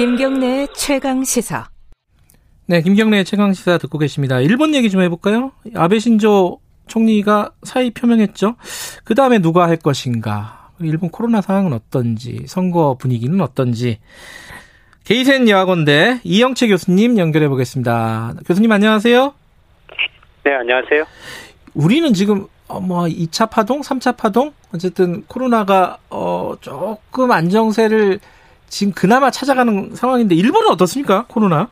김경래 최강 시사. 네, 김경래 최강 시사 듣고 계십니다. 일본 얘기 좀 해볼까요? 아베 신조 총리가 사의 표명했죠. 그 다음에 누가 할 것인가? 일본 코로나 상황은 어떤지, 선거 분위기는 어떤지. 게이센 여학원대 이영채 교수님 연결해 보겠습니다. 교수님 안녕하세요. 네, 안녕하세요. 우리는 지금 어, 뭐 2차 파동, 3차 파동 어쨌든 코로나가 어 조금 안정세를 지금 그나마 찾아가는 상황인데 일본은 어떻습니까? 코로나?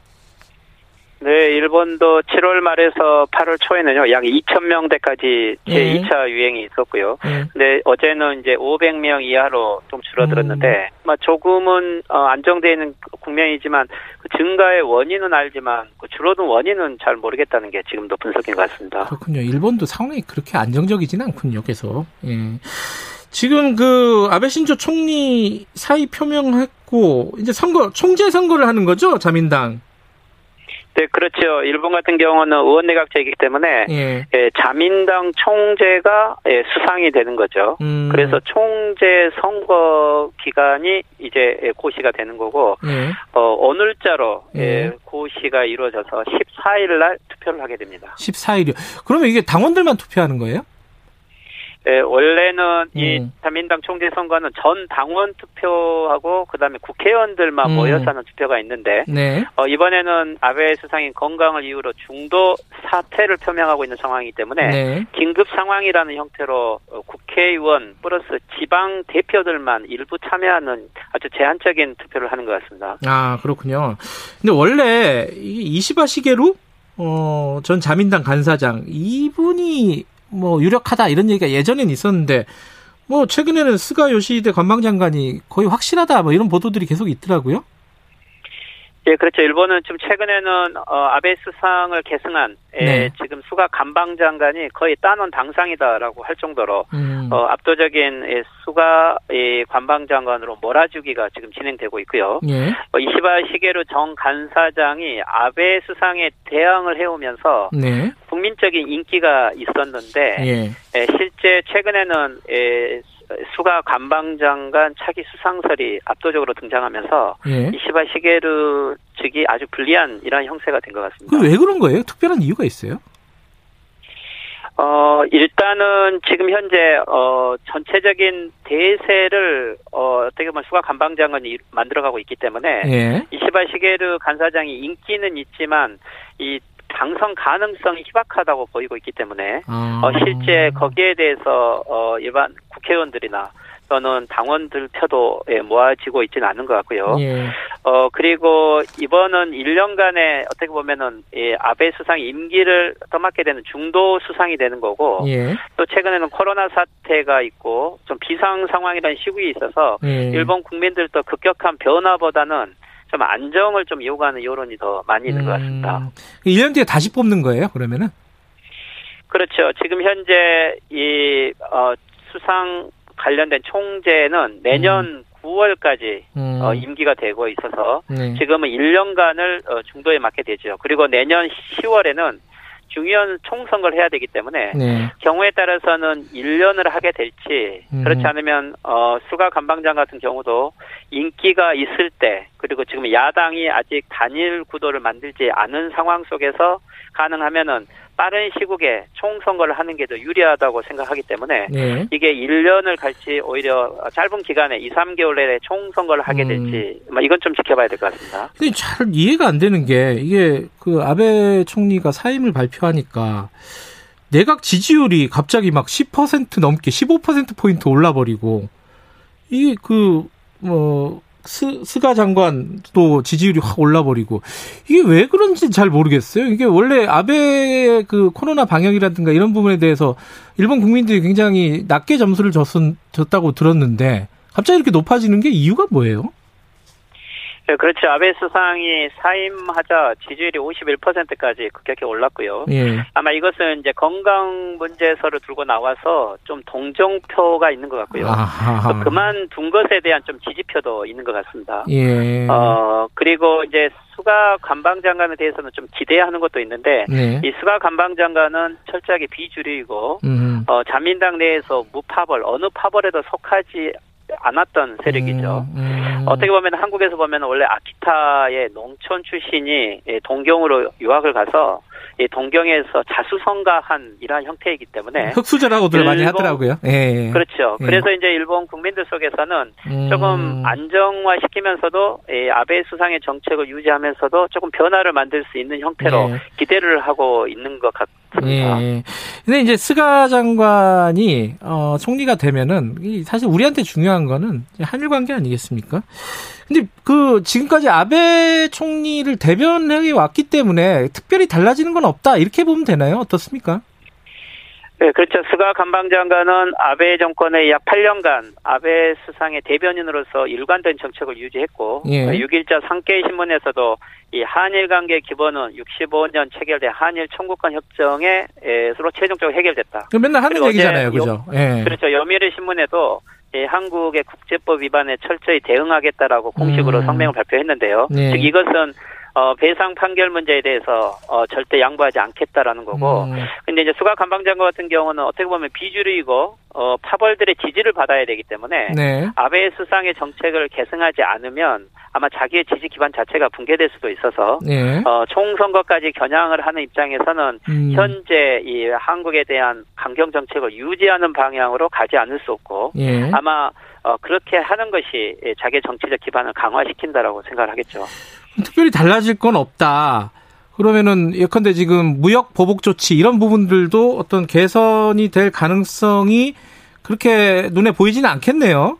네, 일본도 7월 말에서 8월 초에는요, 약 2,000명대까지 제2차 예. 유행이 있었고요. 예. 근데 어제는 이제 500명 이하로 좀 줄어들었는데, 음. 조금은 어, 안정되어 있는 국면이지만, 그 증가의 원인은 알지만, 그 줄어든 원인은 잘 모르겠다는 게 지금도 분석인 것 같습니다. 그렇군요. 일본도 상황이 그렇게 안정적이지는 않군요, 계속. 예. 지금 그 아베 신조 총리 사의 표명했고, 이제 선거, 총재 선거를 하는 거죠, 자민당. 네, 그렇죠. 일본 같은 경우는 의원내각제이기 때문에 예. 예, 자민당 총재가 예, 수상이 되는 거죠. 음. 그래서 총재 선거 기간이 이제 고시가 되는 거고 예. 어, 오늘자로 예. 예 고시가 이루어져서 14일 날 투표를 하게 됩니다. 14일이요. 그러면 이게 당원들만 투표하는 거예요? 예, 원래는 음. 이 자민당 총재 선거는 전 당원 투표하고 그다음에 국회의원들만 음. 모여서 하는 투표가 있는데 네. 어, 이번에는 아베 수상인 건강을 이유로 중도 사퇴를 표명하고 있는 상황이기 때문에 네. 긴급 상황이라는 형태로 어, 국회의원 플러스 지방 대표들만 일부 참여하는 아주 제한적인 투표를 하는 것 같습니다. 아 그렇군요. 근데 원래 이시바 시게루 어, 전 자민당 간사장 이분이 뭐 유력하다 이런 얘기가 예전엔 있었는데 뭐 최근에는 스가 요시히데 관방장관이 거의 확실하다 뭐 이런 보도들이 계속 있더라고요. 예, 그렇죠. 일본은 좀 최근에는 어, 아베 수상을 계승한 예, 네. 지금 수가 감방장관이 거의 따놓은 당상이다라고 할 정도로 음. 어, 압도적인 예, 수가 예, 관방 장관으로 몰아주기가 지금 진행되고 있고요. 예. 어, 이시바 시게루 정 간사장이 아베 수상에 대항을 해오면서 네. 국민적인 인기가 있었는데 예. 예, 실제 최근에는 예, 수가 관방장관 차기 수상설이 압도적으로 등장하면서 예. 이시바 시게르 측이 아주 불리한 이러한 형세가 된 것 같습니다. 그왜 그런 거예요? 특별한 이유가 있어요? 어, 일단은 지금 현재, 어, 전체적인 대세를, 어, 어떻게 보면 수가 관방장관이 만들어가고 있기 때문에, 예. 이시바 시게르 간사장이 인기는 있지만, 이 당선 가능성이 희박하다고 보이고 있기 때문에 아. 어, 실제 거기에 대해서 어, 일반 국회의원들이나 또는 당원들 표도 예, 모아지고 있지는 않은 것 같고요. 예. 어 그리고 이번은 1년간의 어떻게 보면은 예, 아베 수상 임기를 떠맡게 되는 중도 수상이 되는 거고 예. 또 최근에는 코로나 사태가 있고 좀 비상 상황이라는 시국이 있어서 예. 일본 국민들도 급격한 변화보다는 좀 안정을 좀 요구하는 여론이 더 많이 있는 음, 것 같습니다. 1년 뒤에 다시 뽑는 거예요, 그러면은? 그렇죠. 지금 현재 이 어, 수상 관련된 총재는 내년 음. 9월까지 음. 어, 임기가 되고 있어서 네. 지금은 1년간을 어, 중도에 맡게 되죠. 그리고 내년 10월에는 중의원 총선거를 해야 되기 때문에 네. 경우에 따라서는 1년을 하게 될지 음. 그렇지 않으면 어 수가 감방장 같은 경우도 인기가 있을 때 그리고 지금 야당이 아직 단일 구도를 만들지 않은 상황 속에서 가능하면은 빠른 시국에 총선거를 하는 게 더 유리하다고 생각하기 때문에 네. 이게 1년을 갈지 오히려 짧은 기간에 2, 3개월 내에 총선거를 하게 음. 될지 음. 이건 좀 지켜봐야 될 것 같습니다. 근데 잘 이해가 안 되는 게 이게 그 아베 총리가 사임을 발표하니까 내각 지지율이 갑자기 막 10% 넘게 15% 포인트 올라버리고 이게 그뭐 스, 스가 장관도 지지율이 확 올라버리고 이게 왜 그런지 잘 모르겠어요. 이게 원래 아베 그 코로나 방역이라든가 이런 부분에 대해서 일본 국민들이 굉장히 낮게 점수를 줬은, 줬다고 들었는데 갑자기 이렇게 높아지는 게 이유가 뭐예요? 네, 그렇죠. 아베 수상이 사임하자 지지율이 51%까지 급격히 올랐고요. 예. 아마 이것은 이제 건강 문제서를 들고 나와서 좀 동정표가 있는 것 같고요. 그만둔 것에 대한 좀 지지표도 있는 것 같습니다. 예. 어 그리고 이제 수가 관방장관에 대해서는 좀 기대하는 것도 있는데 네. 이 수가 관방장관은 철저하게 비주류이고 음. 어, 자민당 내에서 무파벌 어느 파벌에도 속하지 않았던 세력이죠. 음, 음. 어떻게 보면 한국에서 보면 원래 아키타의 농촌 출신이 예, 동경으로 유학을 가서 이 동경에서 자수성가한 이러한 형태이기 때문에 흑수저라고들 많이 하더라고요. 예. 그렇죠. 예. 그래서 이제 일본 국민들 속에서는 음. 조금 안정화시키면서도 이 아베 수상의 정책을 유지하면서도 조금 변화를 만들 수 있는 형태로 예. 기대를 하고 있는 것 같습니다. 예. 근데 이제 스가 장관이 어, 총리가 되면은 사실 우리한테 중요한 거는 한일 관계 아니겠습니까? 근데 그 지금까지 아베 총리를 대변해 왔기 때문에 특별히 달라지는 건 없다 이렇게 보면 되나요? 어떻습니까? 네, 그렇죠. 스가 관방장관은 아베 정권의 약 8년간 아베 수상의 대변인으로서 일관된 정책을 유지했고 예. 6일자 상케이 신문에서도 이 한일 관계 기본은 65년 체결된 한일 청구권 협정에서로 최종적으로 해결됐다. 맨날 하는 얘기잖아요, 그죠? 예. 그렇죠. 여미르 신문에도 예, 한국의 국제법 위반에 철저히 대응하겠다라고 공식으로 음. 성명을 발표했는데요. 네. 즉 이것은 어, 배상 판결 문제에 대해서 어, 절대 양보하지 않겠다라는 거고. 음. 근데 이제 수가 관방장관 같은 경우는 어떻게 보면 비주류이고 어, 파벌들의 지지를 받아야 되기 때문에 네. 아베 수상의 정책을 계승하지 않으면 아마 자기의 지지 기반 자체가 붕괴될 수도 있어서 네. 어, 총선거까지 겨냥을 하는 입장에서는 음. 현재 이 한국에 대한 강경 정책을 유지하는 방향으로 가지 않을 수 없고 네. 아마 어, 그렇게 하는 것이 자기의 정치적 기반을 강화시킨다라고 생각을 하겠죠. 특별히 달라질 건 없다. 그러면은 예컨대 지금 무역 보복 조치 이런 부분들도 어떤 개선이 될 가능성이 그렇게 눈에 보이지는 않겠네요.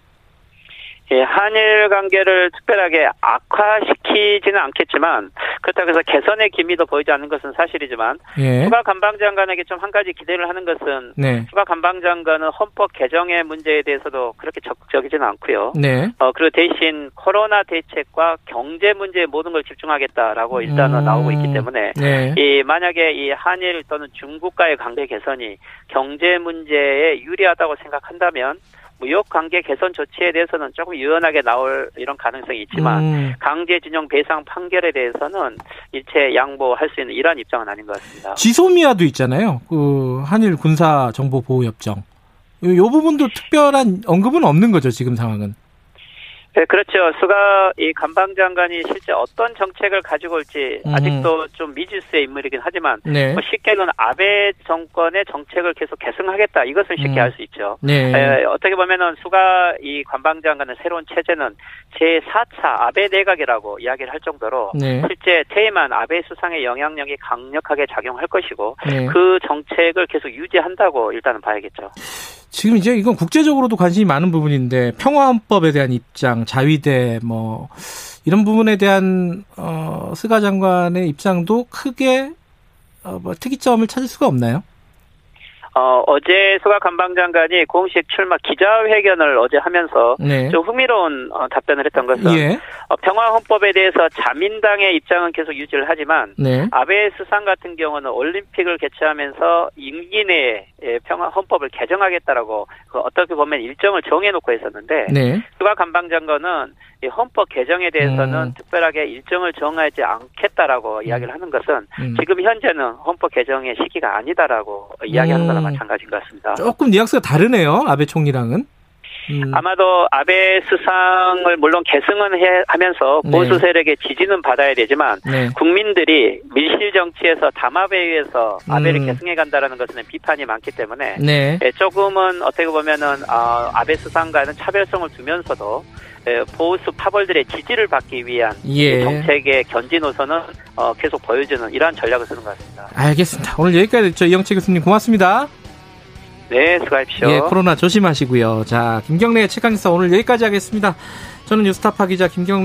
예, 한일 관계를 특별하게 악화시키지는 않겠지만 그렇다고 해서 개선의 기미도 보이지 않는 것은 사실이지만 예. 추가 관방장관에게 좀 한 가지 기대를 하는 것은 네. 추가 관방장관은 헌법 개정의 문제에 대해서도 그렇게 적극적이지는 않고요. 네. 어, 그리고 대신 코로나 대책과 경제 문제에 모든 걸 집중하겠다라고 일단은 음. 나오고 있기 때문에 네. 이 만약에 이 한일 또는 중국과의 관계 개선이 경제 문제에 유리하다고 생각한다면 무역 관계 개선 조치에 대해서는 조금 유연하게 나올 이런 가능성이 있지만 음. 강제 진영 배상 판결에 대해서는 일체 양보할 수 있는 이러한 입장은 아닌 것 같습니다. 지소미아도 있잖아요. 그 한일 군사 정보 보호 협정. 이 부분도 특별한 언급은 없는 거죠 지금 상황은. 네, 그렇죠. 수가 이 관방장관이 실제 어떤 정책을 가지고 올지 음. 아직도 좀 미지수의 인물이긴 하지만 네. 뭐 쉽게는 아베 정권의 정책을 계속 계승하겠다 이것은 쉽게 음. 알수 있죠. 네. 에, 어떻게 보면은 수가 이 관방 장관의 새로운 체제는 제 4차 아베 내각이라고 이야기를 할 정도로 네. 실제 퇴임한 아베 수상의 영향력이 강력하게 작용할 것이고 네. 그 정책을 계속 유지한다고 일단은 봐야겠죠. 지금 이제 이건 국제적으로도 관심이 많은 부분인데 평화헌법에 대한 입장, 자위대 뭐 이런 부분에 대한 어 스가 장관의 입장도 크게 어 뭐 특이점을 찾을 수가 없나요? 어, 어제 수가 관방장관이 공식 출마 기자회견을 어제 하면서 네. 좀 흥미로운 어, 답변을 했던 것은 예. 어, 평화헌법에 대해서 자민당의 입장은 계속 유지를 하지만 네. 아베 수상 같은 경우는 올림픽을 개최하면서 임기 내에 예, 평화 헌법을 개정하겠다라고 그 어떻게 보면 일정을 정해놓고 있었는데 네. 수가 관방장관은 이 헌법 개정에 대해서는 음. 특별하게 일정을 정하지 않겠다라고 음. 이야기를 하는 것은 음. 지금 현재는 헌법 개정의 시기가 아니다라고 이야기하는 거나 음. 마찬가지인 것 같습니다. 조금 뉘앙스가 다르네요. 아베 총리랑은. 음. 아마도 아베 수상을 물론 계승은 해, 하면서 네. 보수 세력의 지지는 받아야 되지만 네. 국민들이 밀실 정치에서 담합에 의해서 아베를 음. 계승해 간다라는 것은 비판이 많기 때문에 네. 예, 조금은 어떻게 보면은 어, 아베 수상과는 차별성을 두면서도 예, 보수 파벌들의 지지를 받기 위한 예. 정책의 견지 노선은 어, 계속 보여주는 이러한 전략을 쓰는 것 같습니다. 알겠습니다. 오늘 여기까지 저 이영채 교수님 고맙습니다. 네, 수고하십시오. 예, 코로나 조심하시고요. 자, 김경래의 최강기사 오늘 여기까지 하겠습니다. 저는 뉴스타파 기자 김경